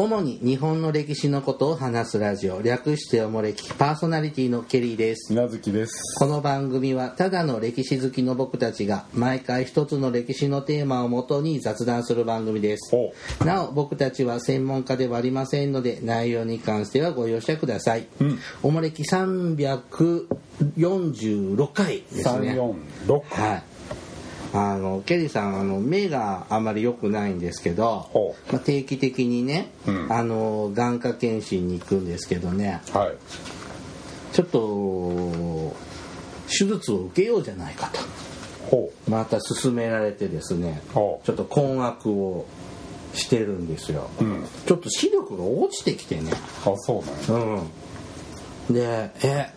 主に日本の歴史のことを話すラジオ略しておもれきパーソナリティのケリーです。みなずきです。この番組はただの歴史好きの僕たちが毎回一つの歴史のテーマをもとに雑談する番組です。おなお僕たちは専門家ではありませんので内容に関してはご容赦ください、うん。おもれき346回ですね。346はいあのケリーさんあの目があまり良くないんですけどほ、まあ、定期的にね、うん。あの眼科検診に行くんですけどねはい。ちょっと手術を受けようじゃないかと。ほまた勧められてですねちょっと困惑をしてるんですよ、うん。ちょっと視力が落ちてきてね。あそうなんや。うん。でえ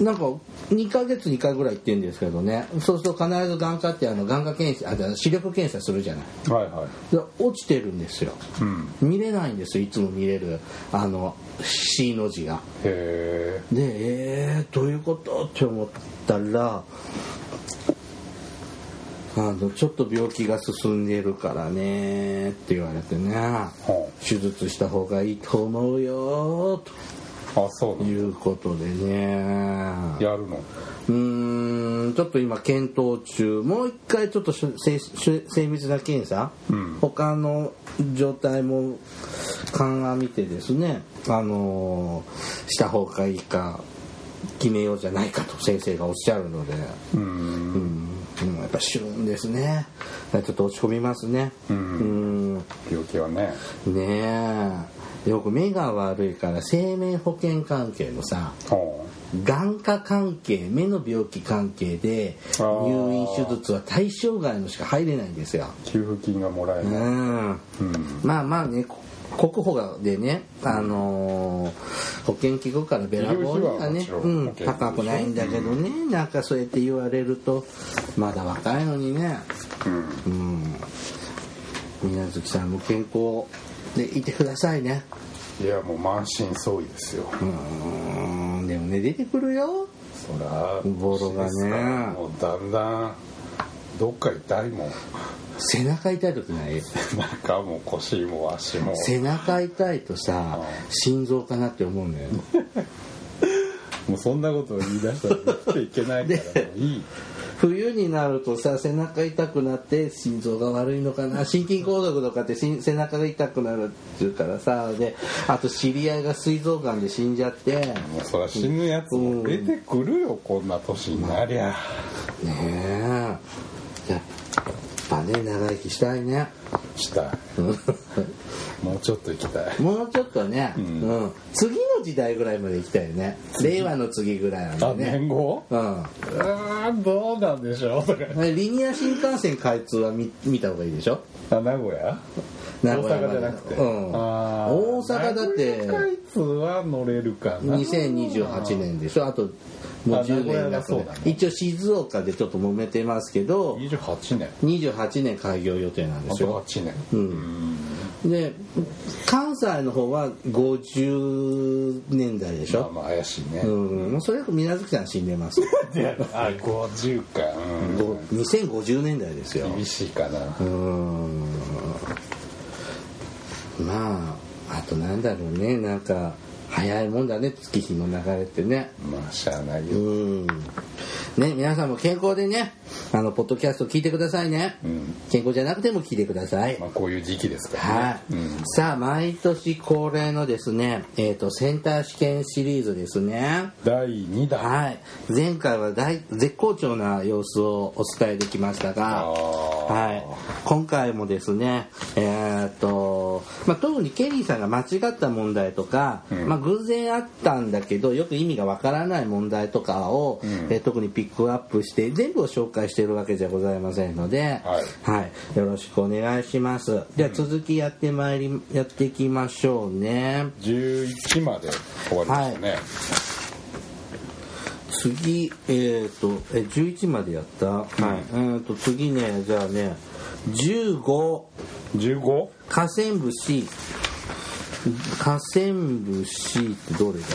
なんか2ヶ月に1回ぐらい行ってるんですけどね。そうすると必ず眼科ってあの眼科検査あ視力検査するじゃない。はいはい。で落ちてるんですよ。うん。見れないんですよいつも見れるあの C の字が。へえでえー、どういうことって思ったらあのちょっと病気が進んでるからねって言われてね。ほ手術した方がいいと思うようあそういうことでね。やるの？うーんちょっと今検討中。もう一回ちょっとし精密な検査、うん。他の状態も鑑みてですね。あのーした方がいいか決めようじゃないかと先生がおっしゃるので。ううん。んうんやっぱ旬ですね。ちょっと落ち込みますね。うん。うん。病気はね。ねえよく目が悪いから生命保険関係のさほ眼科関係目の病気関係で入院手術は対象外のしか入れないんですよ。う給付金がもらえる。うん。うん。まあまあねこ国保でね、あのー保険聞くからべらぼうにはねうん、高くないんだけどね、なんかそうやって言われるとまだ若いのにね。うん。うん。宮月さんも健康でいてくださいね。いやもう満身創痍ですよ。うーんでもね出てくるよ。そらボロがね。もうだんだんどっか痛いもん。背中痛い時ない？なんかもう腰も足も。背中痛いとさうん。心臓かなって思うんだよ。もうそんなことを言い出したら生きていけないからいい冬になるとさ背中痛くなって心臓が悪いのかな 心筋梗塞とかってし背中が痛くなるっていうからさであと知り合いが膵臓がんで死んじゃって。もうそりゃ死ぬやつも出てくるよこんな年になりゃ。ねえね長生きしたいね。したい。もうちょっと行きたい。もうちょっとね、ううん。ん次の時代ぐらいまで行きたいよね令和の次ぐらいまあでね年後？うん。あーどうなんでしょうとかリニア新幹線開通は見見た方がいいでしょ？あ名古屋？名古屋大阪じゃなくて、うん。大阪だって。開通は乗れるかな。2028年でしょ？あともうあ10名古屋年だとがそうだね。一応静岡でちょっと揉めてますけど28年。28年開業予定なんですよ。8年うん。で関西の方は50年代でしょ、まあまあ怪しいね、うん。もうそれは水無月さん死んでます あ50か、ご2050年代ですよ。うん、厳しいかな。うーん。まああとなんだろうね。なんか早いもんだね月日の流れってね。まあしゃあないよ、うんね皆さんも健康でねあのポッドキャスト聞いてくださいね、うん。健康じゃなくても聞いてください、まあこういう時期ですからね、はい、うん。さあ毎年恒例のですね、えー、とセンター試験シリーズですね。第2弾。はい。前回は大絶好調な様子をお伝えできましたがはい、今回もですね、えーっとまあ、特にケリーさんが間違った問題とか、うん。まあ、偶然あったんだけどよく意味がわからない問題とかを、うん。えー特にピックアップして全部を紹介しているわけじゃございませんので、はい。よろしくお願いします。では続きやってまいりやっていきましょうね。11まで終わりましたね、次えっ、とえ11までやった、はい。えー、と次ねじゃあね15 15? 河川部 C 河川部 C ってどれだ？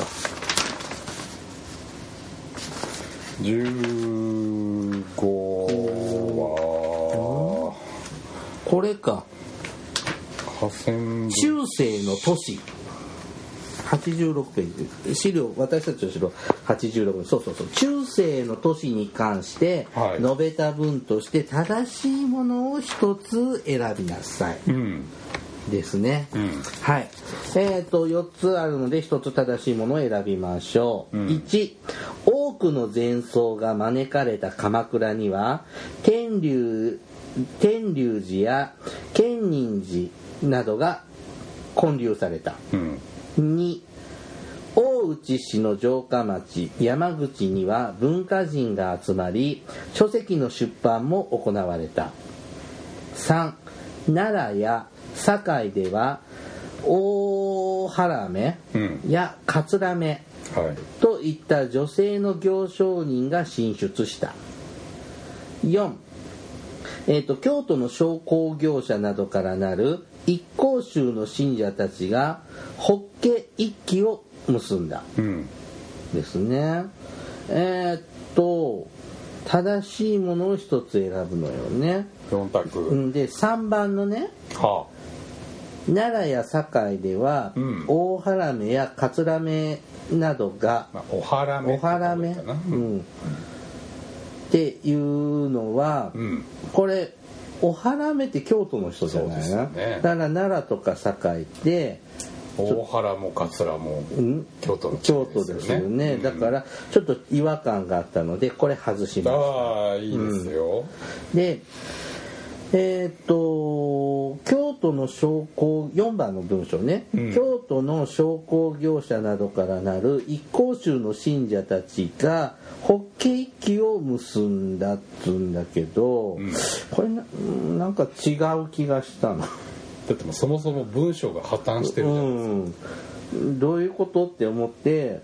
15は。これか。中世の都市。86ページ。資料私たちの資料86ページ。そうそうそう。中世の都市に関してはい。述べた文として正しいものを一つ選びなさい。うん。ですね、うん。はい。えっ、と4つあるので1つ正しいものを選びましょう、うん。1多くの前奏が招かれた鎌倉には天龍天龍寺や建仁寺などが建立された。うん2大内市の城下町山口には文化人が集まり書籍の出版も行われた。3奈良や堺では大原目や桂目といった女性の行商人が進出した。4、えー、と京都の商工業者などからなる一向宗の信者たちが法華一揆を結んだ。うんですね。えーっと正しいものを一つ選ぶのよね。4択、うん。で3番のね。は奈良や堺では、うん。大原目や桂目などがあ、まあ、お腹目お原目、かな。うん、っていうのは、うん。これお原目って京都の人じゃないな、ね。だから奈良とか堺って、大原も桂もうん、京都の京都ですよね、うん。だからちょっと違和感があったのでこれ外しましああいいですよ、たでえっ、と京都の商工4番の文章ね、うん。京都の商工業者などからなる一向宗の信者たちが法華一揆を結んだっつうんだけど、うん。これなうんなんか違う気がしたの。だってもうそもそも文章が破綻してるじゃん、うん、どういうことって思って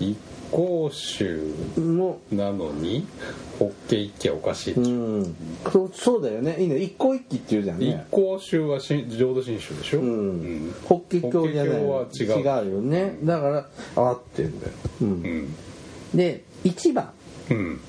一向宗もなのに法華一揆はおかしい、う、うん、そうそうだよね。いいの一向一揆っていうじゃん一ね向宗はし浄土真宗でしょ、うん。うん法華経じゃない。は違う違うよね。だから合ってんだよ、うん。うん。で1番うん。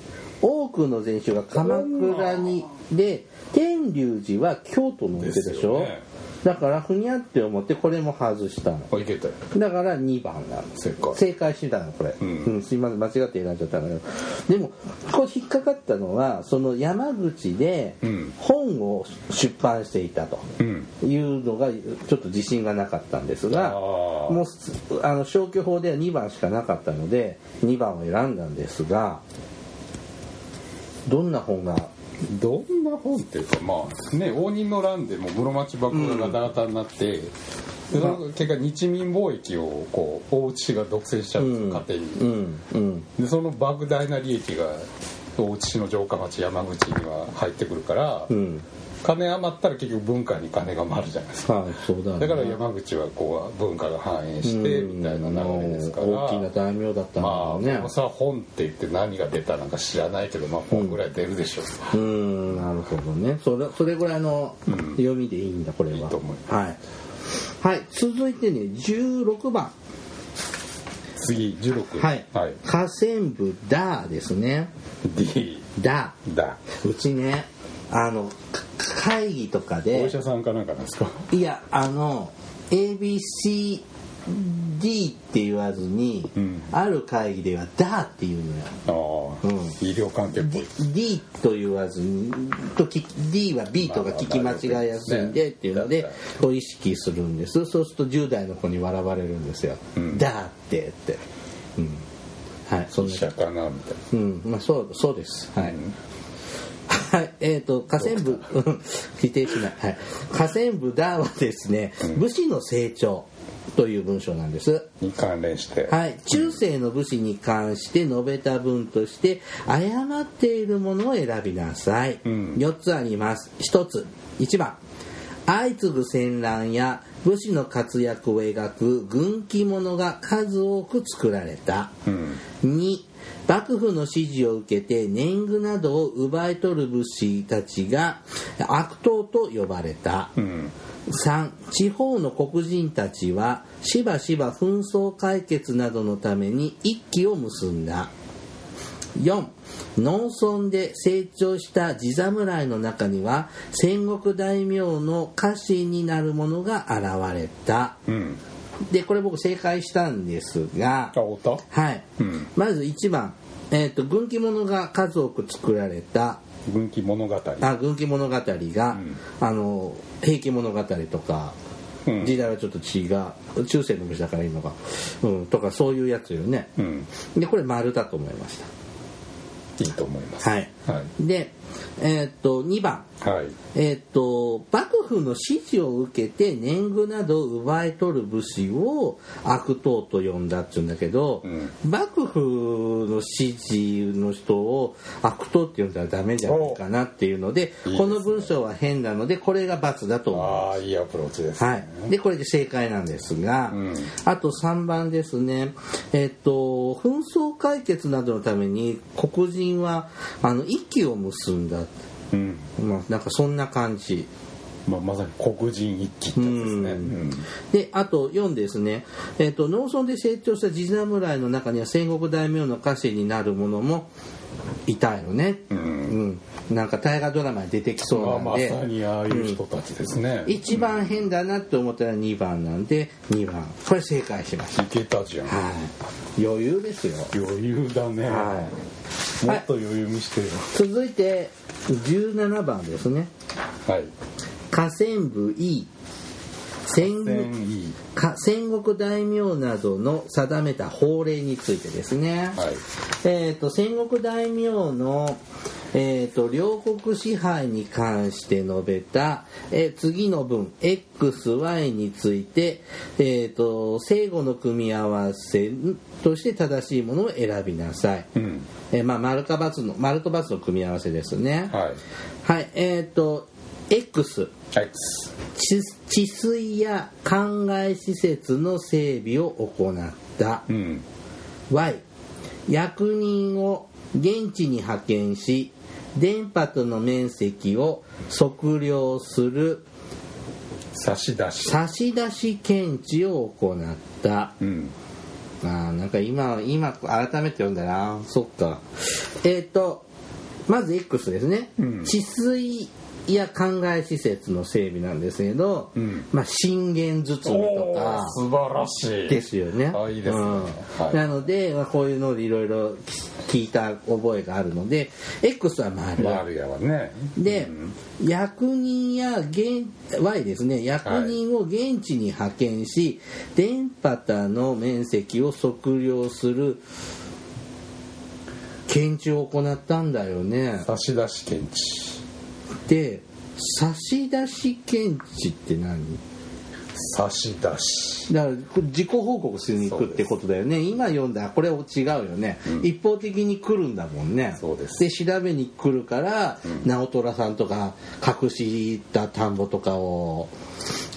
多くの禅宗が鎌倉にで天龍寺は京都のお店でしょ？ねだからふにゃって思ってこれも外したの。あいけたよ。だから2番なの。正解。正解してたのこれ、うん。すいません間違って選んじゃったんだけど。でもこれ引っかかったのはその山口でうん。本を出版していたとうん。いうのがちょっと自信がなかったんですがあー。もうあの消去法では2番しかなかったので2番を選んだんですがどんな本がどんな本っていうかまあね応仁の乱でもう室町幕府がガタガタになって、でその結果日民貿易をこう大内氏が独占しちゃうんですよ、勝手にうんうん。でその莫大な利益が大内氏の城下町山口には入ってくるから、うん金余ったら結局文化に金が回るじゃないですか。はいそうだね。だから山口はこう文化が繁栄してみたいな流れですから、うん大きな大名だったんだまあさ本って言って何が出たなんか知らないけどまあ本ぐらい出るでしょう、うん。なるほどね。それそれぐらいのうん。読みでいいんだこれは。いいと思います。はい、はい、続いてね16番。次16はい、はい、河川部「だ」ですね。D「だ。だ」うちねあのか会議とかおで医者さんかなんかなんですか？いやあの ABCD って言わずに、うん。ある会議では「だ」って言うのよ。ああ、うん。医療関係っぽい。D, D と言わずにとき D は B とか聞き間違いやすいんでっていうのでだっこう意識するんです。そうすると10代の子に笑われるんですよ「うん。だ」ってって、うん、はい。そんな。医者かなみたいうん。まあそうそうです。は、ない はい、えっ、と河川部。うん否定しない、はい、河川部だはですね、武士の成長という文章なんです。に関連して、はい、中世の武士に関して述べた文として誤っているものを選びなさい、うん。4つあります。1つ。1番。相次ぐ戦乱や武士の活躍を描く軍記物が数多く作られた。うん2幕府の指示を受けて年貢などを奪い取る武士たちが悪党と呼ばれた。うん3地方の黒人たちはしばしば紛争解決などのために一揆を結んだ。4農村で成長した地侍の中には戦国大名の家臣になる者が現れた。うん。でこれ僕正解したんですがはい、うん。まず1番、えー、と軍記物が数多く作られた。軍記物語。あ軍記物語が、ん。あの平家物語とか、うん。時代はちょっと違う。中世の武士だからいいのか、うん、とかそういうやつよね。うん。でこれ丸だと思いましいいと思います。たはい。はい。でえーっと2番はい。えーっと幕府の指示を受けて年貢などを奪い取る武士を悪党と呼んだっていうんだけど、うん。幕府の指示の人を悪党って呼んだらダメじゃないかなっていうのでね。この文章は変なのでこれが罰だと思うああいいアプローチです。ねはい、でこれで正解なんですが、うん。あと3番ですね、えっと紛争解決などのために黒人はあの一揆を結んだ、うん。まあ、なんかそんな感じ。まあ、まさに黒人一揆ってやつですね。うん。であと4ですね、えっと農村で成長した地侍の中には戦国大名の家臣になる者もいたよね、うん。うん。なんか大河ドラマに出てきそうまあまなんで、さにああいう人たちですね、一番変だなって思ったら2番なんで2番。これ正解しました。いけたじゃん。はい。余裕ですよ。余裕だね、はい。もっと余裕見してよ。続いて17番ですね。はい。河川部 E 戦国大名などの定めた法令についてですね、はい。えー、と戦国大名の、えー、と両国支配に関して述べた、えー次の文 XY について、えー、と正語の組み合わせとして正しいものを選びなさい、うん。えーまあ、丸か×の丸と×の組み合わせですね。はい。はいえっ、と X 治水や灌漑施設の整備を行った。うん。Y 役人を現地に派遣し電波との面積を測量する差し出し。差し出し検知を行った。うん。あーなんか今今改めて読んだな。そっか。えっ、とまず X ですね、うん。治水や灌漑施設の整備なんですけど、うん。まあ信玄包みとか。素晴らしい。ですよね。あいいですね。うん。はい。なので、まあ、こういうのでいろいろ聞いた覚えがあるので X は丸。丸やわね。で、役人や現 Y ですね役人を現地に派遣し、電波塔の面積を測量する検知を行ったんだよね。差し出し検知で差し出し検知って何？差し出。しだから自己報告しに行くってことだよね。今読んだこれ違うよね、一方的に来るんだもんね。そうです。で調べに来るから、直虎さんとか隠した田んぼとかを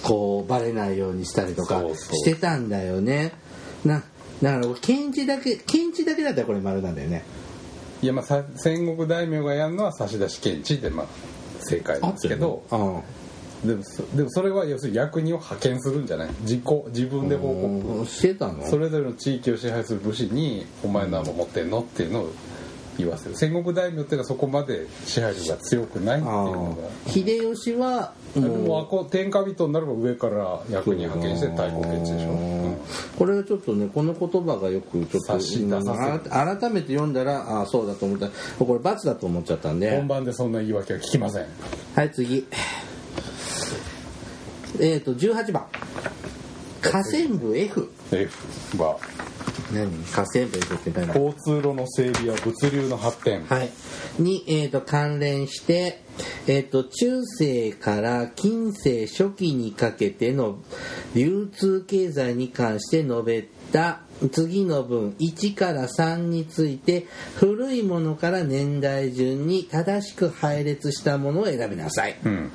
こうバレないようにしたりとかしてたんだよね。なだから検知だけ検知だけだったらこれ丸なんだよね。いやまあさ戦国大名がやるのは差し出し検知でまあ正解なんですけどうん。でもそでもそれは要するに役人を派遣するんじゃない？自己自分で報告。うんしてたの？それぞれの地域を支配する武士に「お前のは持ってんの?」っていうのを言わせる。戦国大名っていうのはそこまで支配力が強くないっていうあのあ秀吉はももうあこう天下人になれば上から役人派遣して対抗検知でしょ、うんこれはちょっとねこの言葉がよくちょっと改めて読んだらああそうだと思った。これ罰だと思っちゃったんで。本番でそんな言い訳は聞きません。はい次。えっ、と18番。河川部 F F は何河川部 F って何交通路の整備や物流の発展。はい、に、えー、と関連して、えー、と中世から近世初期にかけての流通経済に関して述べた次の文1から3について古いものから年代順に正しく配列したものを選びなさい。うん。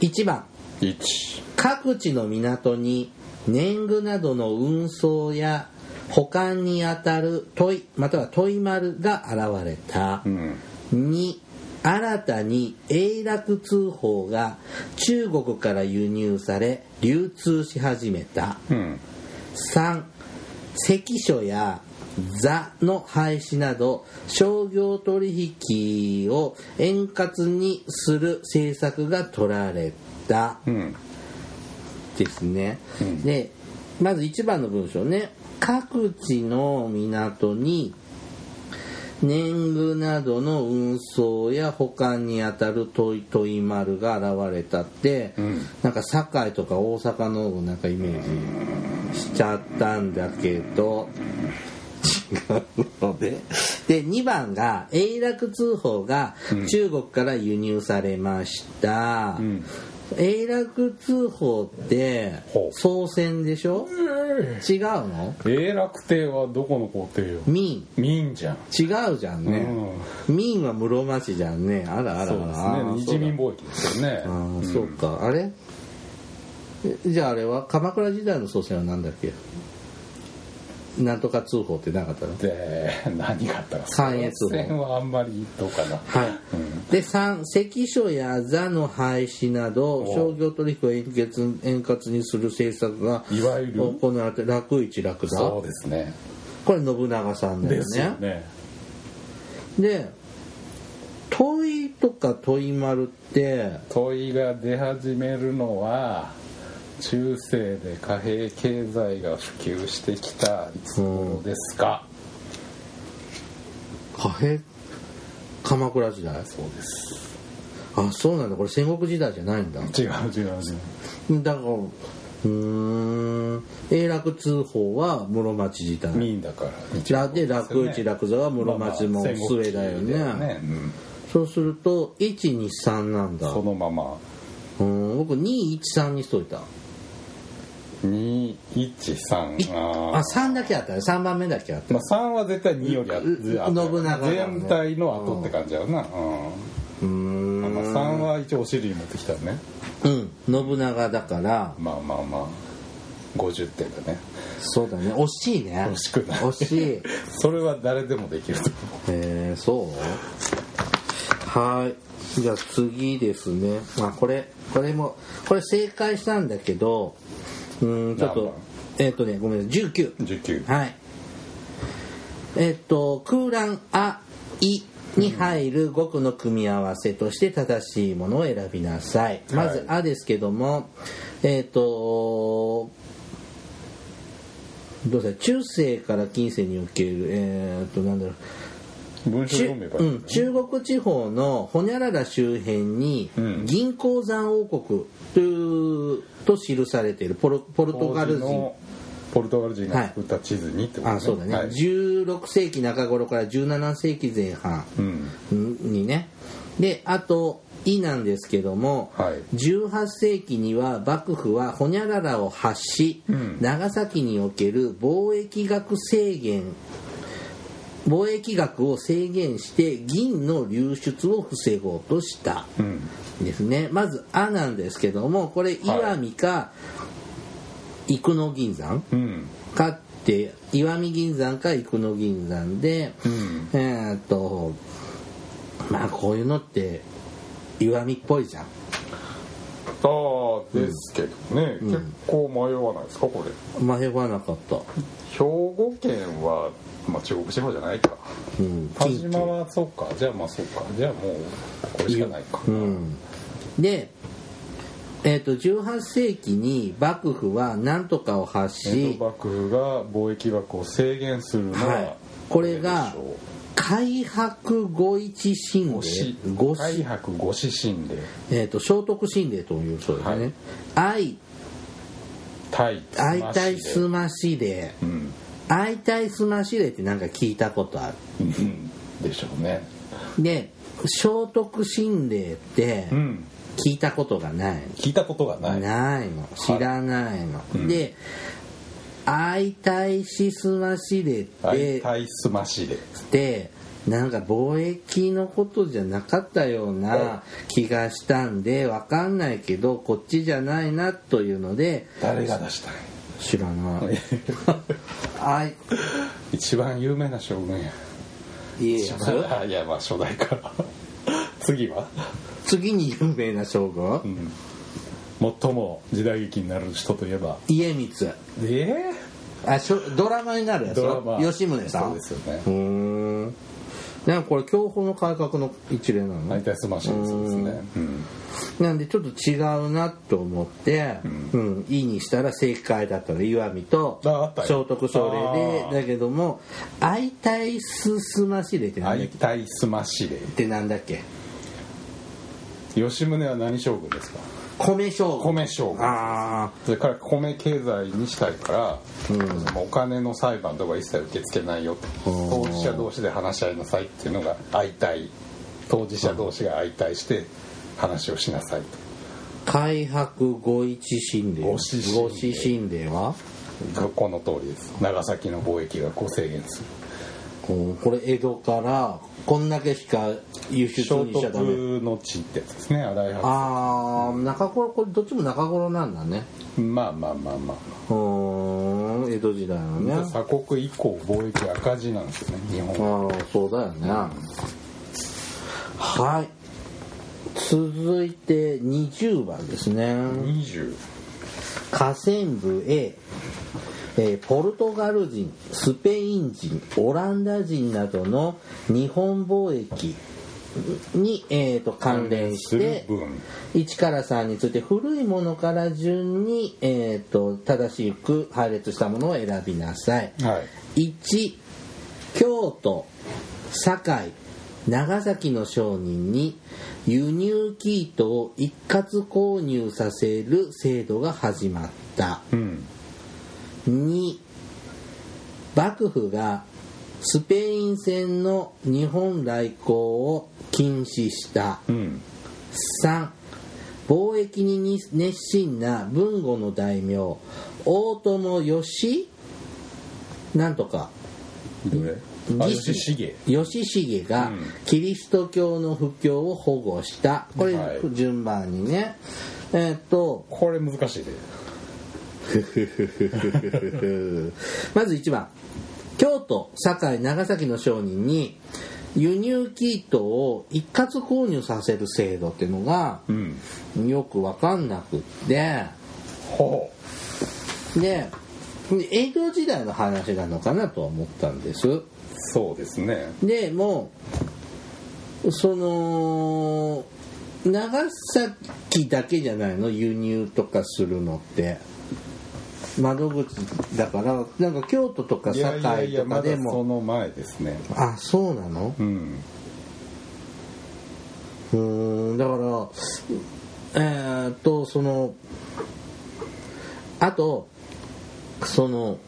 1番。1各地の港に年貢などの運送や保管にあたる問いまたは問い丸が現れた、うん。2新たに永楽通報が中国から輸入され流通し始めた。うん。3関所や座の廃止など商業取引を円滑にする政策が取られた。うんですね、うん。でまず1番の文章ね。各地の港に年貢などの運送や保管にあたる問い問い丸が現れたって、うん。なんか堺とか大阪のなんかイメージしちゃったんだけど。違うの でで2番が永楽通報が中国から輸入されました、うん永楽通報って総選でしょ？違うの？永楽帝はどこの皇帝よ？民。民じゃん。違うじゃんね、民は室町じゃんね。あらあらそうですね。日民貿易ですよね。あーそうか。あれ？えじゃああれは鎌倉時代の総選は何だっけ？なんとか通報ってなかったの？で何があったか関越法戦はあんまりどうかな。はい、で3関所や座の廃止などお商業取引を円滑円滑にする政策がいわゆる行われて楽一楽座そうですね。これ信長さんだよですよねね。で問いとか問い丸って問いが出始めるのは中世で貨幣経済が普及してきたいつ頃ですか、貨幣鎌倉時代？そうです。あそうなんだ。これ戦国時代じゃないんだ。違う違う違う。だからうーん。永楽通報は室町時代。民だから。らで楽一楽座は室町も末だよね,、そうすると123なんだ。そのまま。うん僕213にしといた213ああ3だけあったね3番目だけあった。まあ、3は絶対2よりあ信長だね。全体の後って感じやな、うーうんん。まあ、3は一応お尻に持ってきたね。うん。信長だから。まあまあまあ。50点だね。そうだね。惜しいね。惜しくない。惜しい。それは誰でもできると思へえそう？はい。じゃあ次ですね。あこれこれもこれ正解したんだけどうーんちょっとえっ、とねごめんなさい。19う19はい。えっ、と空欄「あ」「い」に入る語句の組み合わせとして正しいものを選びなさい。まずはい「あ」ですけどもえっ、とどうせ中世から近世におけるえっ、となんだろううん、中国地方のホニャララ周辺にうん。銀鉱山王国というと記されているポルポルトガル人。ポルトガル人が作った地図にってことね、あそうだね、はい。16世紀中頃から17世紀前半うん。にね。であと「い」なんですけども、はい。18世紀には幕府はホニャララを発し、うん。長崎における貿易額制限貿易額を制限して銀の流出を防ごうとした。うんですね。まず「あ」なんですけどもこれ石見か生野銀山うん。かって石見銀山か生野銀山で、うん。えーっとまあこういうのって石見っぽいじゃんああですけどね、ん。結構迷わないですかこれ。迷わなかった。兵庫県は、まあ、中国地方じゃないか。うん。田島はそうか。じゃあまあそうか。じゃあもうこれしかないか。うん。でえーっと18世紀に幕府は何とかを発し江戸幕府が貿易額を制限するのは、はい。これが開白五一神五子令五開子白五子神令えーっと聖徳神令というそうですね、愛。対愛対すまし令うん。愛対すまし令ってなんか聞いたことある。うん。でしょうね。で聖徳神令ってうん。聞いたことがない聞いたことがない。ないの。知らないの、うんで愛対しすまし令って愛対すまし令ってなんか貿易のことじゃなかったような気がしたんでわかんないけどこっちじゃないなというので誰が出したんや？知らない。愛一番有名な将軍や。家康あいやまあ初代から。次は、次に有名な将軍？うん、最も時代劇になる人といえば。家光。えあしょドラマになるやつ？ドラマ。吉宗さん？そうですよね。うーん。なんかこれ享保の改革の一例なの？大体スマッシュそうですね。うん。なんでちょっと違うなと思って「うん。いい」にしたら正解だったの石見と聖徳奨励で。だけども「相対すすましれ」ってなんだっけ？相対スマシレ。ってなんだっけ？吉宗は何将軍ですか？米将軍。米将軍。あそれから米経済にしたいから、もうお金の裁判とか一切受け付けないよ。当事者同士で話し合いなさいっていうのが相対当事者同士が相対して話をしなさいあ開白五一神令五七神令五七神令は？とこの通りです。長崎の貿易がこう制限する。うんこれ江戸からこんだけしか輸出聖にしちゃダメ。徳の地ってやつですね新井博ああ中頃これどっちも中頃なんだね。まあまあまあまうーん江戸時代のね。あ鎖国以降貿易赤字なんですよね日本は。ああそうだよね、はい。続いて20番ですね。20河川部 A えーポルトガル人スペイン人オランダ人などの日本貿易に、えーと関連して分。1から3について古いものから順に、えー、と正しく配列したものを選びなさい。はい。1京都堺長崎の商人に輸入生糸を一括購入させる制度が始まった。うん2幕府がスペイン船の日本来航を禁止した。うん。3貿易に熱心な文語の大名大友義。なんとか。義吉重がうんキリスト教の布教を保護したこれ？はい順番にねえーっとこれ難しいで まず1番。京都堺長崎の商人に輸入生糸を一括購入させる制度っていうのがうん。よく分かんなくって。ほで江戸時代の話なのかなとは思ったんです。うそうですね。でもその長崎だけじゃないの？輸入とかするのって窓口だからなんか京都とか堺とかでも。その前ですね。あそうなの？うん。うーんだからえーっとそのあとその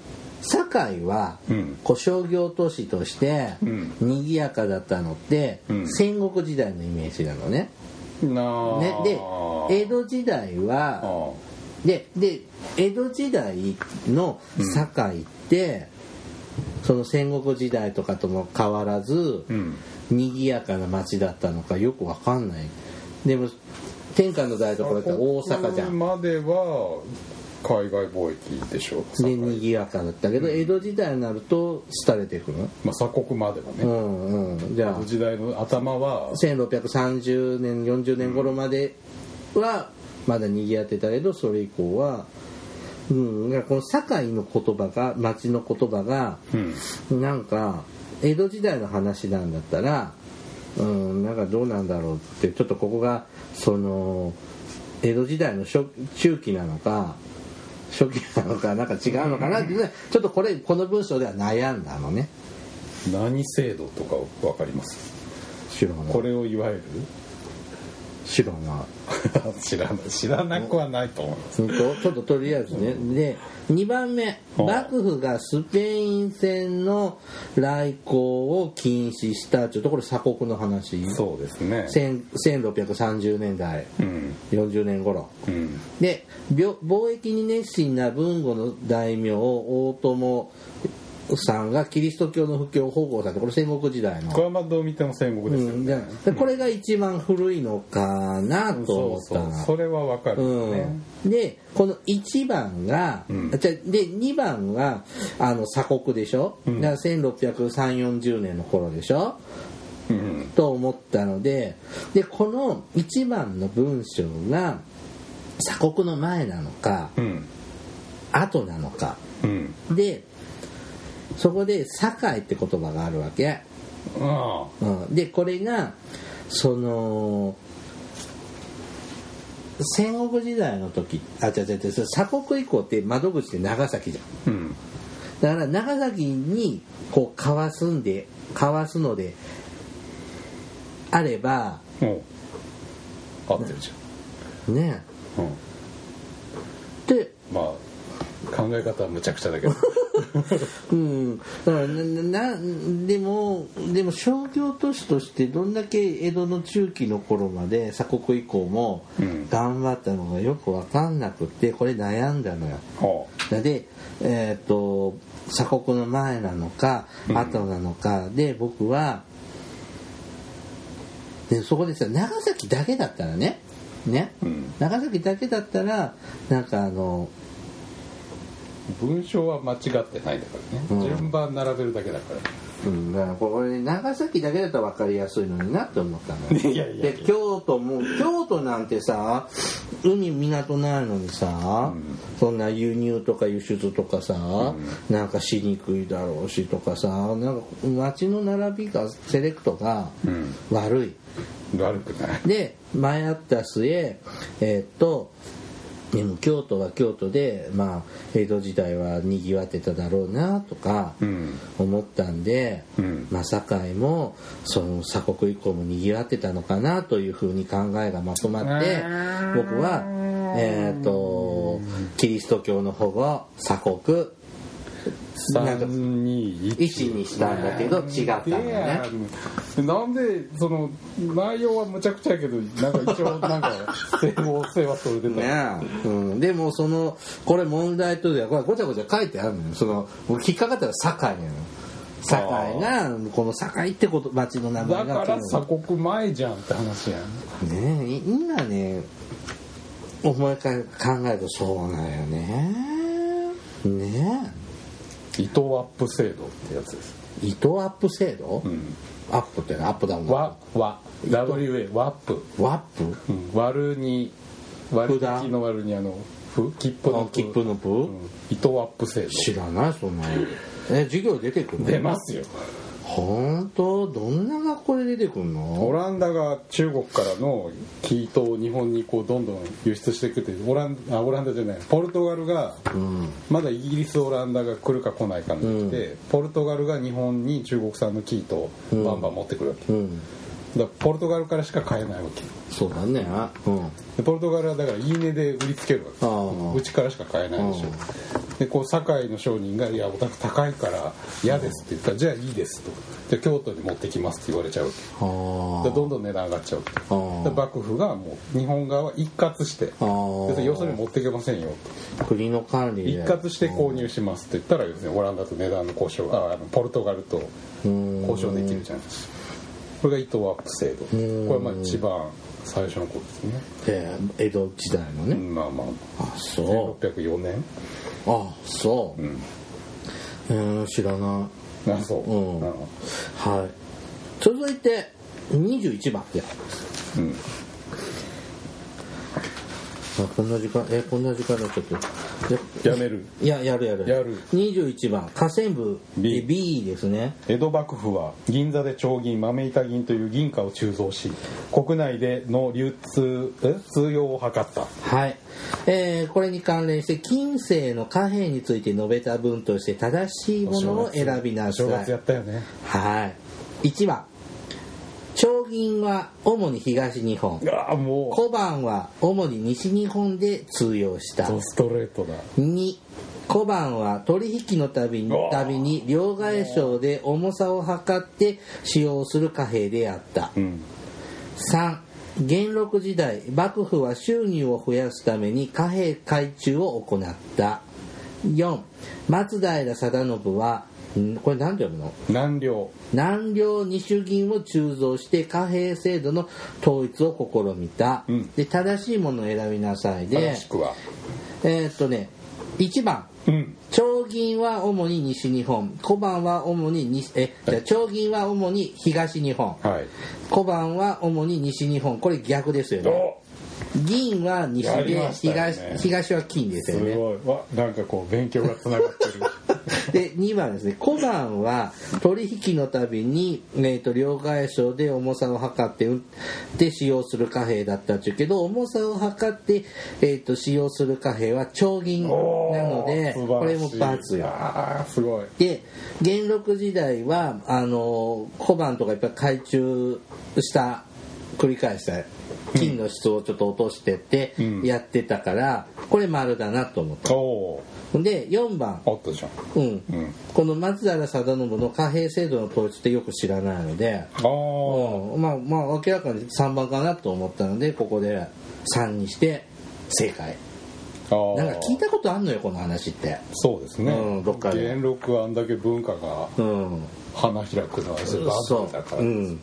堺はうん。こう商業都市としてうん。賑やかだったのって、うん。戦国時代のイメージなのね。ねで江戸時代はあでで江戸時代の堺って、その戦国時代とかとも変わらず、うん。賑やかな町だったのかよくわかんない。でも天下の台所だったら大阪じゃん。までは海外貿易でしょで堺賑やかだったけど、江戸時代になると廃れてくるまあ鎖国まではね、うんうん。じゃあ時代の頭は1630年40年頃まではまだ賑わってたけどそれ以降はうんこの堺の言葉が町の言葉がうん。なんか江戸時代の話なんだったらうんなんかどうなんだろうってちょっとここがその江戸時代の初中期なのか初期なのかなんか違うのかなってねちょっとこれこの文章では悩んだのね。何制度とか分かります？これをいわゆる？知らない。知らない。知らなくはないと思いますうんとちょっととりあえずね。で2番目。はあ幕府がスペイン船の来航を禁止した。ちょっとこれ鎖国の話。そうですね。千1630年代。うん。40年頃。うん。で貿貿易に熱心な文語の大名大友さんがキリスト教の布教を保護されてこれ戦国時代の。これはまあどう見ても戦国ですようん。ね、でこれが一番古いのかなと思った。そうそれは分かるよね、うん、でこの1番が、うん。じゃで2番があの鎖国でしょ、うん。だから163040年の頃でしょ？うん。と思ったのででこの1番の文章が鎖国の前なのかうん。後なのか。うん。でそこで「堺」って言葉があるわけ、あうん、でこれがその戦国時代の時あ違う違う違う鎖国以降って窓口って長崎じゃん。あうん。だから長崎にこうかわすんでかわすのであれば合ってるじねゃん、うん、でまあ考え方はむちゃくちゃだけど うん。だからななでもでも商業都市としてどんだけ江戸の中期の頃まで鎖国以降もうん。頑張ったのがよく分かんなくてこれ悩んだのよ。はでえっ、と鎖国の前なのかうん。後なのかで僕はでそこでさ長崎だけだったらねねあうん。長崎だけだったらなんかあの文章は間違ってないんだからね、うん。順番並べるだけだから。うん、だからこれ長崎だけだったら分かりやすいのになって思ったのよ。いやいやで京都も京都なんてさ海港ないのにさ、うん。そんな輸入とか輸出とかさ、なんかしにくいだろうしとかさなんか街の並びがセレクトがうん。悪い、悪くない。で迷った末えーっとでも京都は京都でまあ江戸時代はにぎわってただろうなとかうん。思ったんで、うん。まあ、堺もその鎖国以降もにぎわってたのかなというふうに考えがまとまって僕は、えー、とキリスト教の保護鎖国なんか3二1にしたんだけど違ったんだねなんでその内容はむちゃくちゃやけどなんか一応なんか整合性はそれでた、ねえ、うん、でもそのこれ問題とではこれごちゃごちゃ書いてあるのよ。その僕引っかかったら堺なのよ。堺がこの堺ってこと町の名前がだから鎖国前じゃんって話やん。ねえ今ね思い返考えるとそうなんよね。ね伊藤アップ制度ってやつです。え伊藤アップ制度、うん。アップってアップダウンわわ WA ワップ、ワップ？うん、割るに割札引の割るにあのふ？切符のあ切符のプ、うん。伊藤アップ制度。知らないそんなの。え授業出てくるの？出ますよ本当どんな学校で出てくるオのランダが中国からの生糸を日本にこうどんどん輸出していくってオランあオランダじゃないポルトガルがうん。まだイギリスオランダが来るか来ないかの時で、ポルトガルが日本に中国産の生糸をバンバン持ってくるわけ、うん。だからポルトガルからしか買えないわけ。そうだね。うん。でポルトガルはだからいい値で売りつけるわけ。うちからしか買えないでしょでこう堺の商人が「いやお宅高いから嫌です」って言ったら「じゃあいいです」と「じゃあ京都に持ってきます」って言われちゃうでどんどん値段上がっちゃうで幕府がもう日本側は一括して要するに持っていけませんよ国の管理で。一括して購入しますって言ったら要するにオランダと値段の交渉あポルトガルとうん。交渉できるじゃないですか。これが伊藤アップ制度。こん。れはまあ一番最初の頃ですね。えー江戸時代のね、まあまあ。あそう。1604年あそう。うんえー、知らない。あそう、うん。あはい。続いて21番でうんあこんな時間えこんな時間になっちゃってやめる。いややるやる。やる。21番。河川部。B B ですね。江戸幕府は銀座で長銀豆板銀という銀貨を鋳造し国内での流通え？通用を図った。はい、えーこれに関連して近世の貨幣について述べた文として正しいものを選びなさ正月やいったよね。はい。1番長銀は主に東日本。小判は主に西日本で通用した。うストレートだ。2小判は取引のたびにたびに両替商で重さを測って使用する貨幣であった。うん。3元禄時代幕府は収入を増やすために貨幣改鋳を行った。4松平定信はんこれ何て読むの？南両南両二種銀を鋳造して貨幣制度の統一を試みた、うん。で正しいものを選びなさいで。正しくは。えーっとね1番。うん。長銀は主に西日本。小判は主に西えじゃあ長銀は主に東日本。はい。小判は主に西日本。これ逆ですよね。お銀は西で、ね。東東は金ですすよね。ごい。わなんかこう勉強がつながってるで2番ですね。小判は取引のたびに、えー、と両替商で重さを測ってうんで使用する貨幣だったっちゅうけど重さを測って、えー、と使用する貨幣は長銀なのでこれもよ。すごい。で元禄時代はあの小判とかいっぱい改鋳した繰り返した金の質をちょっと落としてってうん。やってたから、これ丸だなと思った。おおで4番。あったじゃん。うん。うん。この松平定信の貨幣制度の統一ってよく知らないので、ああうん、まあまあ明らかに3番かなと思ったのでここで3にして正解。あー。なんか聞いたことあんのよこの話って。そうですね、うんどっかで。元禄はあんだけ文化がうん。花開くのはそれバブだから。う。ん。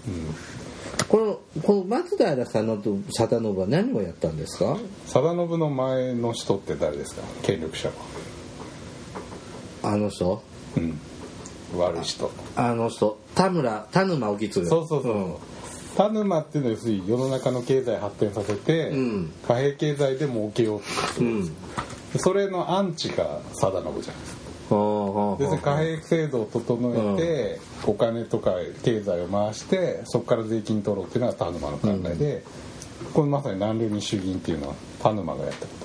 このこの松平定信定信は何をやったんですか？定信の前の人って誰ですか？権力者はあの人？うん。悪い人。あの人。田村田沼意次そうそうそう、ん。田沼っていうのは要するに世の中の経済発展させて、うん。貨幣経済で儲けようとす。る、うん。それのアンチが定信じゃないですか。ほうほうほう要するに貨幣制度を整えて、お金とか経済を回してそこから税金取ろうっていうのが田沼の考えで、これまさに南流に主銀っていうのは田沼がやったこ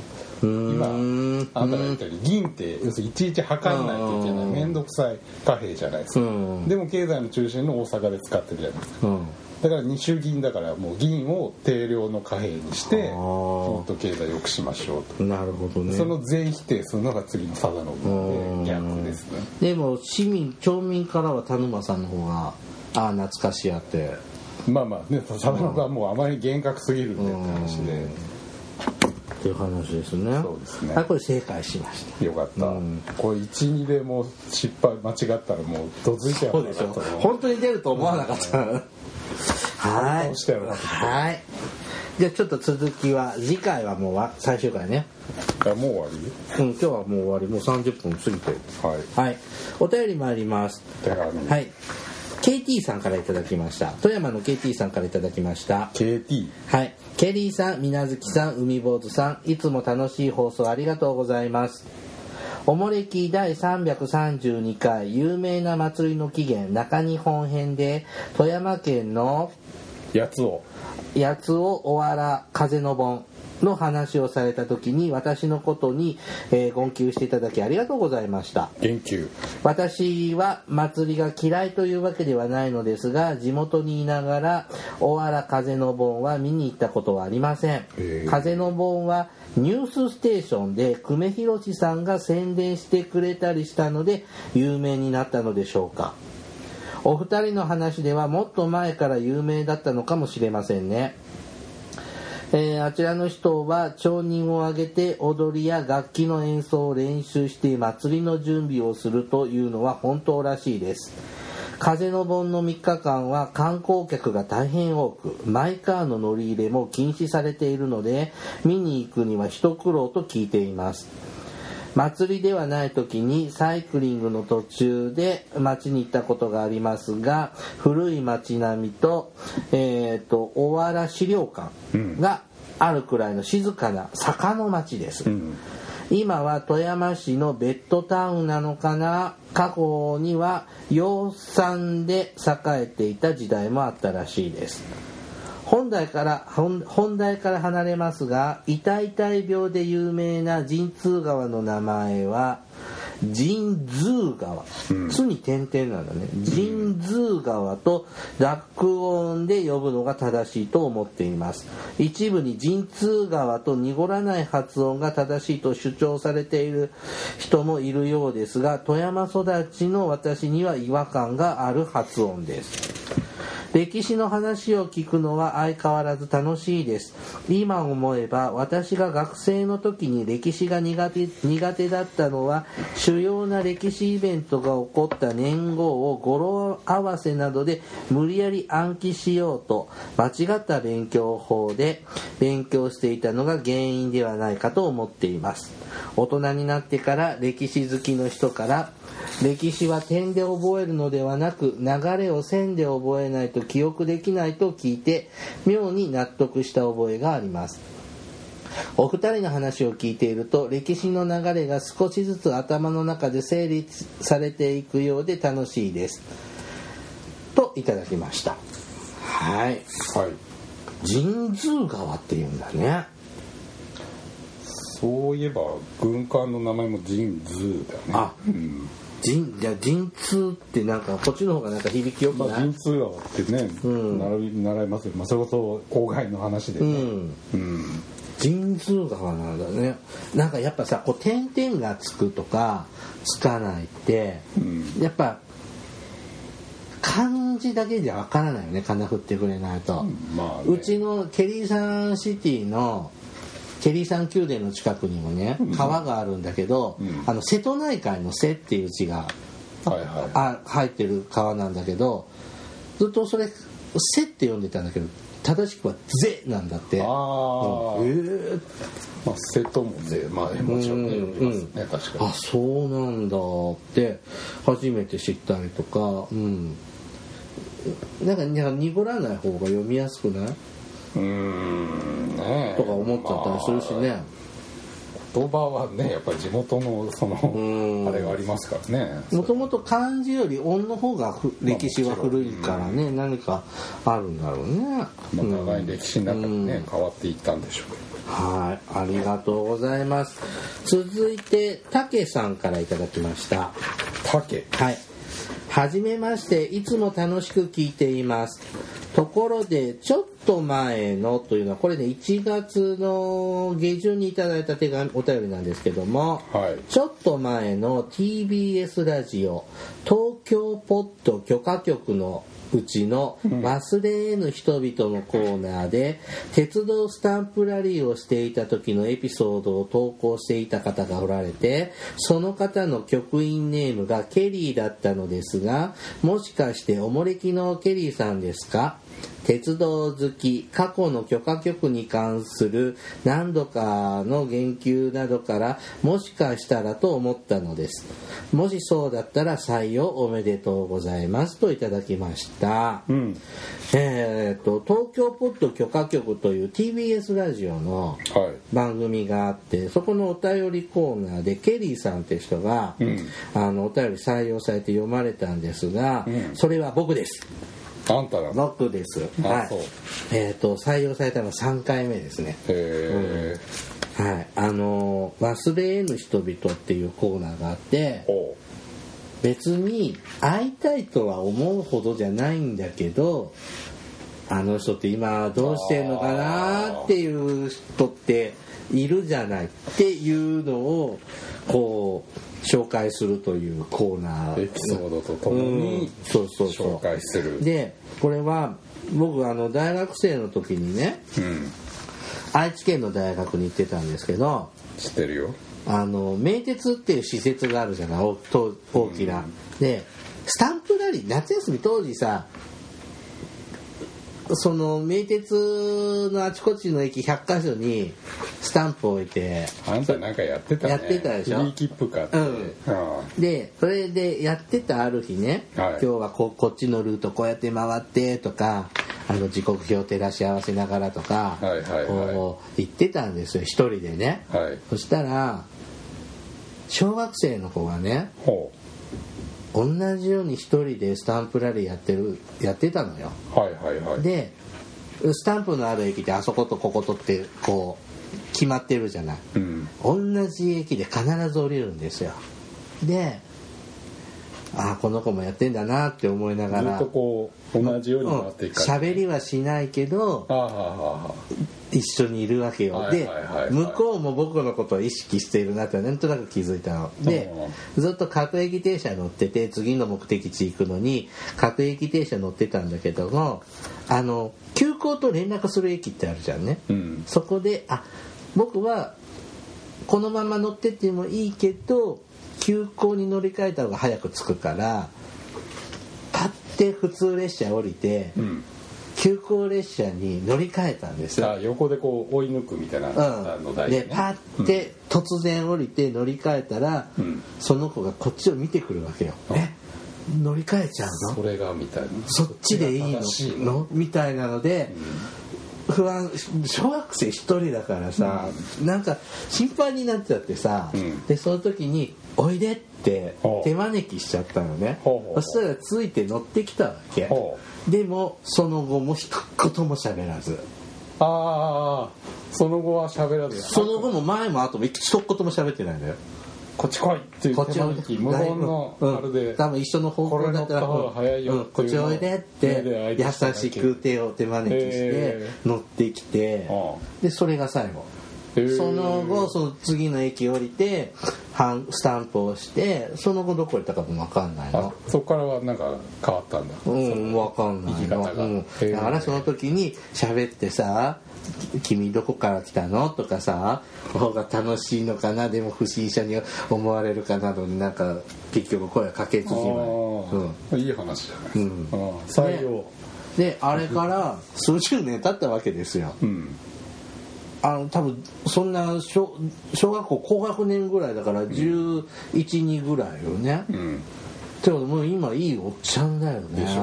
今んあん。たが言ったように銀って要するにいちいち測んないといけない。うん。面倒くさい貨幣じゃないですか、うん。でも経済の中心の大阪で使ってるじゃないですか。うん。だから二種銀だからもう銀を定量の貨幣にしてもっと経済を良くしましょうと。なるほどね。その全否定するのが次の定信で逆ですね。でも市民町民からは田沼さんの方がああ懐かしやって。まあまあね定信はもうあまり厳格すぎるんでって話でっていう話ですね。そうですね。はいこれ正解しました。よかった。うん。これ12でもう失敗間違ったらもうどついちゃうそうでしょ。本当に出ると思わなかった。はい。倒したよなはい。じゃあちょっと続きは次回はもうわ最終回ね。いやもう終わうん今日はもう終わり。もう30分過ぎて。はい。はい。お便り参ります。はい KT さんからいただきました。富山の KT さんからいただきました。KT はい。ケリーさん、みなずきさん、海坊主さん、いつも楽しい放送ありがとうございます。おもれき第332回有名な祭りの起源中日本編で富山県のやつを八尾おわら風の盆の話をされた時に私のことに、えー言及していただきありがとうございました。言及私は祭りが嫌いというわけではないのですが地元にいながらおわら風の盆は見に行ったことはありません。へえ風の盆はニュースステーションで久米宏さんが宣伝してくれたりしたので有名になったのでしょうか。お二人の話ではもっと前から有名だったのかもしれませんねえーあちらの人は町人を挙げて踊りや楽器の演奏を練習して祭りの準備をするというのは本当らしいです。風の盆の3日間は観光客が大変多くマイカーの乗り入れも禁止されているので見に行くには一苦労と聞いています。祭りではない時にサイクリングの途中で町に行ったことがありますが古い町並みと,、えー、と小原資料館があるくらいの静かな坂の町です、うん。今は富山市のベッドタウンなのかな？過去には養蚕で栄えていた時代もあったらしいです本題から本本題から離れますが痛々病で有名な神通川の名前は神通川、つに点々なんだね。神通川と濁音で呼ぶのが正しいと思っています。一部に神通川と濁らない発音が正しいと主張されている人もいるようですが富山育ちの私には違和感がある発音です歴史の話を聞くのは相変わらず楽しいです。今思えば私が学生の時に歴史が苦手苦手だったのは主要な歴史イベントが起こった年号を語呂合わせなどで無理やり暗記しようと間違った勉強法で勉強していたのが原因ではないかと思っています。大人になってから歴史好きの人から歴史は点で覚えるのではなく流れを線で覚えないと記憶できないと聞いて妙に納得した覚えがあります。お二人の話を聞いていると歴史の流れが少しずつ頭の中で整理されていくようで楽しいです。といただきました。はい。はい。神通川っていうんだね。そういえば軍艦の名前も神通だよね。あ。うん神じゃあ神通ってなんかこっちの方がなんか響きよくまあ、ない、神通川ってね、ん。習い習いますよ、まあ、それこそ郊外の話でね、うん。うん。神通川なんだね。なんかやっぱさこう点々がつくとかつかないって、うん。やっぱ漢字だけじゃわからないよね。金振ってくれないと、まあ、ね、うちのケリーサンシティのケリーサン宮殿の近くにもね川があるんだけど、うん。あの瀬戸内海の瀬っていう字がはいはい。あ入ってる川なんだけどずっとそれ「瀬」って読んでたんだけど正しくは「ぜ」なんだって。ああ、うん。えー。まあ瀬戸もぜまあもちろん読みますね確かあそうなんだって。初めて知ったりとかうん。なんか濁らない方が読みやすくない？にうーんとか思っちゃったりするしね、言葉はねやっぱり地元のそのん。あれがありますからね。もともと漢字より音の方がふ歴史は古いからね、何かあるんだろうね、まあ互いに歴史の中でね、うん。変わっていったんでしょうけはいありがとうございます。続いてたけさんからいただきました。ど竹はい。はじめまして、いつも楽しく聞いています。ところで、ちょっと前のというのは、これね、1月の下旬にいただいた手紙、お便りなんですけども、はいちょっと前の TBS ラジオ、東京ポッド許可局のうちの忘れ得ぬ人々のコーナーで鉄道スタンプラリーをしていた時のエピソードを投稿していた方がおられてその方の局員ネームがケリーだったのですがもしかしておもれきのケリーさんですか？鉄道好き過去の許可局に関する何度かの言及などからもしかしたらと思ったのです。もしそうだったら採用おめでとうございますといただきました、うん。えー、と東京ポッド許可局という TBS ラジオのはい。番組があってそこのお便りコーナーでケリーさんって人が、うん。あのお便り採用されて読まれたんですが、うん。それは僕ですあんたらの？僕です。あはい。えっ、と採用されたのは3回目ですね。へえはい。あのー忘れ得ぬ人々っていうコーナーがあってお別に会いたいとは思うほどじゃないんだけどあの人って今どうしてんのかなっていう人っているじゃないっていうのをこう紹介するというコーナー。エピソードとともうん。にそうそうそう。紹介する。でこれは僕あの大学生の時にねうん。愛知県の大学に行ってたんですけど知ってるよ。あの名鉄っていう施設があるじゃない？大と大きな、でスタンプラリー夏休み当時さその名鉄のあちこちの駅100箇所にスタンプを置いてあんたなんかやってたね。やってたでしょ？フリー切符買って、うん。あでそれでやってたある日ね、はい。今日はここっちのルートこうやって回ってとかあの時刻表照らし合わせながらとか、はいはいはい。こう言ってたんですよ一人でね。あはい。そしたら小学生の子がねほ同じように一人でスタンプラリーやってるやってたのよ。うはいはいはい。でスタンプのある駅ってあそことこことってこう決まってるじゃない。うん。同じ駅で必ず降りるんですよ。でああこの子もやってんだなって思いながらずっとこう同じように回っていく感じ。喋、りはしないけどああ一緒にいるわけよ、はいで、向こうも僕のことを意識しているなってなんとなく気づいたの。でずっと各駅停車乗ってて次の目的地行くのに各駅停車乗ってたんだけどもあの急行と連絡する駅ってあるじゃんね、うん。そこであ僕はこのまま乗ってってもいいけど急行に乗り換えた方が早く着くからパッて普通列車降りて、うん急行列車に乗り換えたんです。よあ横でこう追い抜くみたいなのうん、ねでパッて突然降りて乗り換えたら、うん。その子がこっちを見てくるわけよ、うん。え乗り換えちゃうの？それがみたいな。そっちでいいの？みたいなので、不安小学生一人だからさ、なんか心配になっちゃってさ、うん。でその時に「おいで」って手招きしちゃったのね。そしたらついて乗ってきたわけ。ほでもその後も一言も喋らず。ああその後は喋らずその後も前も後も一言も喋ってないんだよこっち来いっていうこっちおいで手招き無言のうんあれで、多分一緒の方向だったらこっちおいでっって優しく手を手招きしてへ乗ってきてあでそれが最後。その後その次の駅降りてスタンプをしてその後どこ行ったかも分かんないあのそこからはなんか変わったんだ。うん分かんないの、うん、だからその時に喋ってさ「君どこから来たの?」とかさ方が楽しいのかな？でも不審者に思われるかなどになんか結局声かけずじまい、うん、いい話じゃないですか、うん採用、であれから数十年経ったわけですよ。うん。あの多分そんな小小学校高学年ぐらいだから112ぐらいよね、うん。でももう今いいおっちゃんだよね。ね。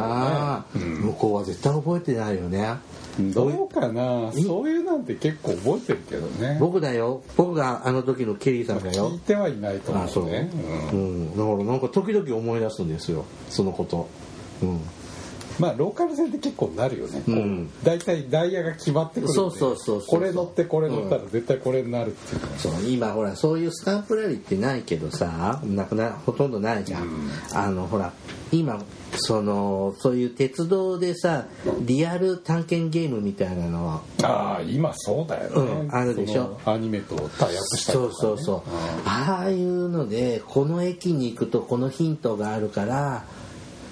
うん。向こうは絶対覚えてないよねどうかな？そういうなんて結構覚えてるけどね。僕だよ。僕があの時のケリーさんだよ。聞いてはいないとあそう思うねう。うん。ん。だからなんか時々思い出すんですよ。そのこと。うんまあローカル線って結構なるよね、うん。大体ダイヤが決まってくるそうそうそうそうこれ乗ってこれ乗ったら絶対これになるっていうのは。そう今ほらそういうスタンプラリーってないけどさなくなほとんどないじゃん、うん。あのほら今そのそういう鉄道でさリアル探検ゲームみたいなの。はああ今そうだよね、うんあるでしょ。アニメとタイアップしたりとか、ね、そうそうそう。ああいうのでこの駅に行くとこのヒントがあるから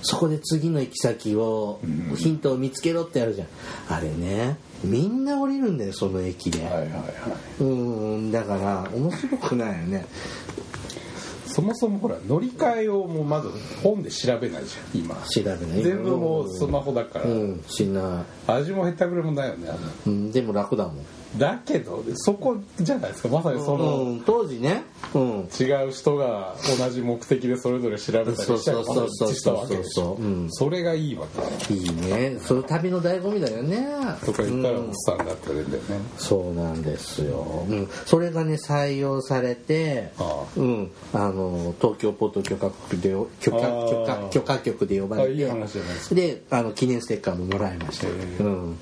そこで次の行き先をうんヒントを見つけろってあるじゃん。あれねみんな降りるんだよその駅で、はいはいはい。うんだから面白くないよね。そもそもほら乗り換えをもうまず本で調べないじゃん今。調べない。全部もうスマホだから、うんしな味もへったくれもないよねうん、でも楽だもん、だけどそこじゃないですか。まさにその、うん、当時ね。うん。違う人が同じ目的でそれぞれ調べたりしたらそうそうそう一致したわけでしょそれがいいわけいいねその旅の醍醐味だよねとか言ったらうんおっさんだったらいいんだよね、そうなんですよ、うん、それがね採用されてうん、あの東京ポート許可局で許可許可許可局で呼ばれてですかであの記念ステッカーももらいました、うん、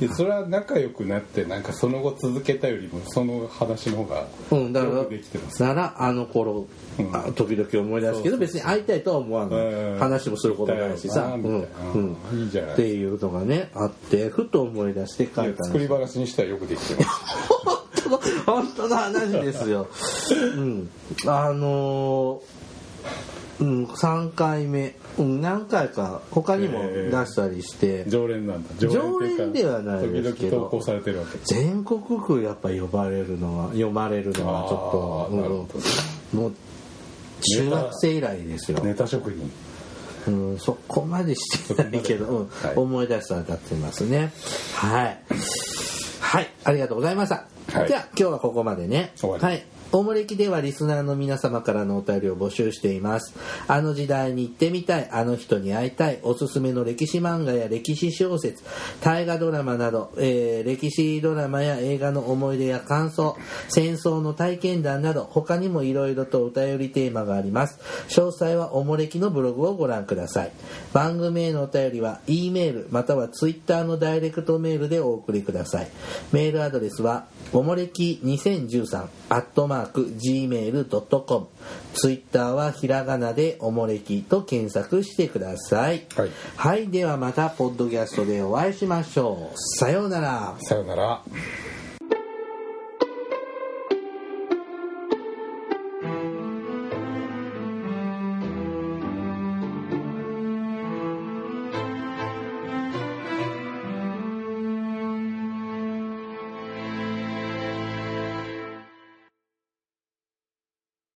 でそれは仲良くなってなんかその後続けたよりもその話の方がうん、だからよくできてます。ならあの頃、うん。あ時々思い出すけど別に会いたいとは思わない、うん。話もすることないしさ、だよなみたいな。いいじゃない？っていうのがねあってふと思い出して書いたん作り話にしてはよくできてます。本当の本当の話ですよ、うん、あのーうん、3回目、うん、何回か他にも出したりして、常連なんだ。常連ではないですけど。時々投稿されてるわけ。全国区やっぱ呼ばれるのは読まれるのはちょっとあーなるほどうん。もう中学生以来ですよ、ネタ職人。うん、そこまでしてないけど、うん。はい。思い出したら歌ってますね。はい。はい。ありがとうございました、はい。じゃあ今日はここまでね。終わり。はいおもれきではリスナーの皆様からのお便りを募集しています。あの時代に行ってみたい、あの人に会いたい、おすすめの歴史漫画や歴史小説、大河ドラマなど、えー歴史ドラマや映画の思い出や感想、戦争の体験談など、他にもいろいろとお便りテーマがあります。詳細はおもれきのブログをご覧ください。番組へのお便りは、E メールまたは Twitter のダイレクトメールでお送りください。メールアドレスは、おもれき2013アットマーク gmail.com ツイッターはひらがなでおもれきと検索してください。はいはい、ではまたポッドキャストでお会いしましょう。さようなら。さよなら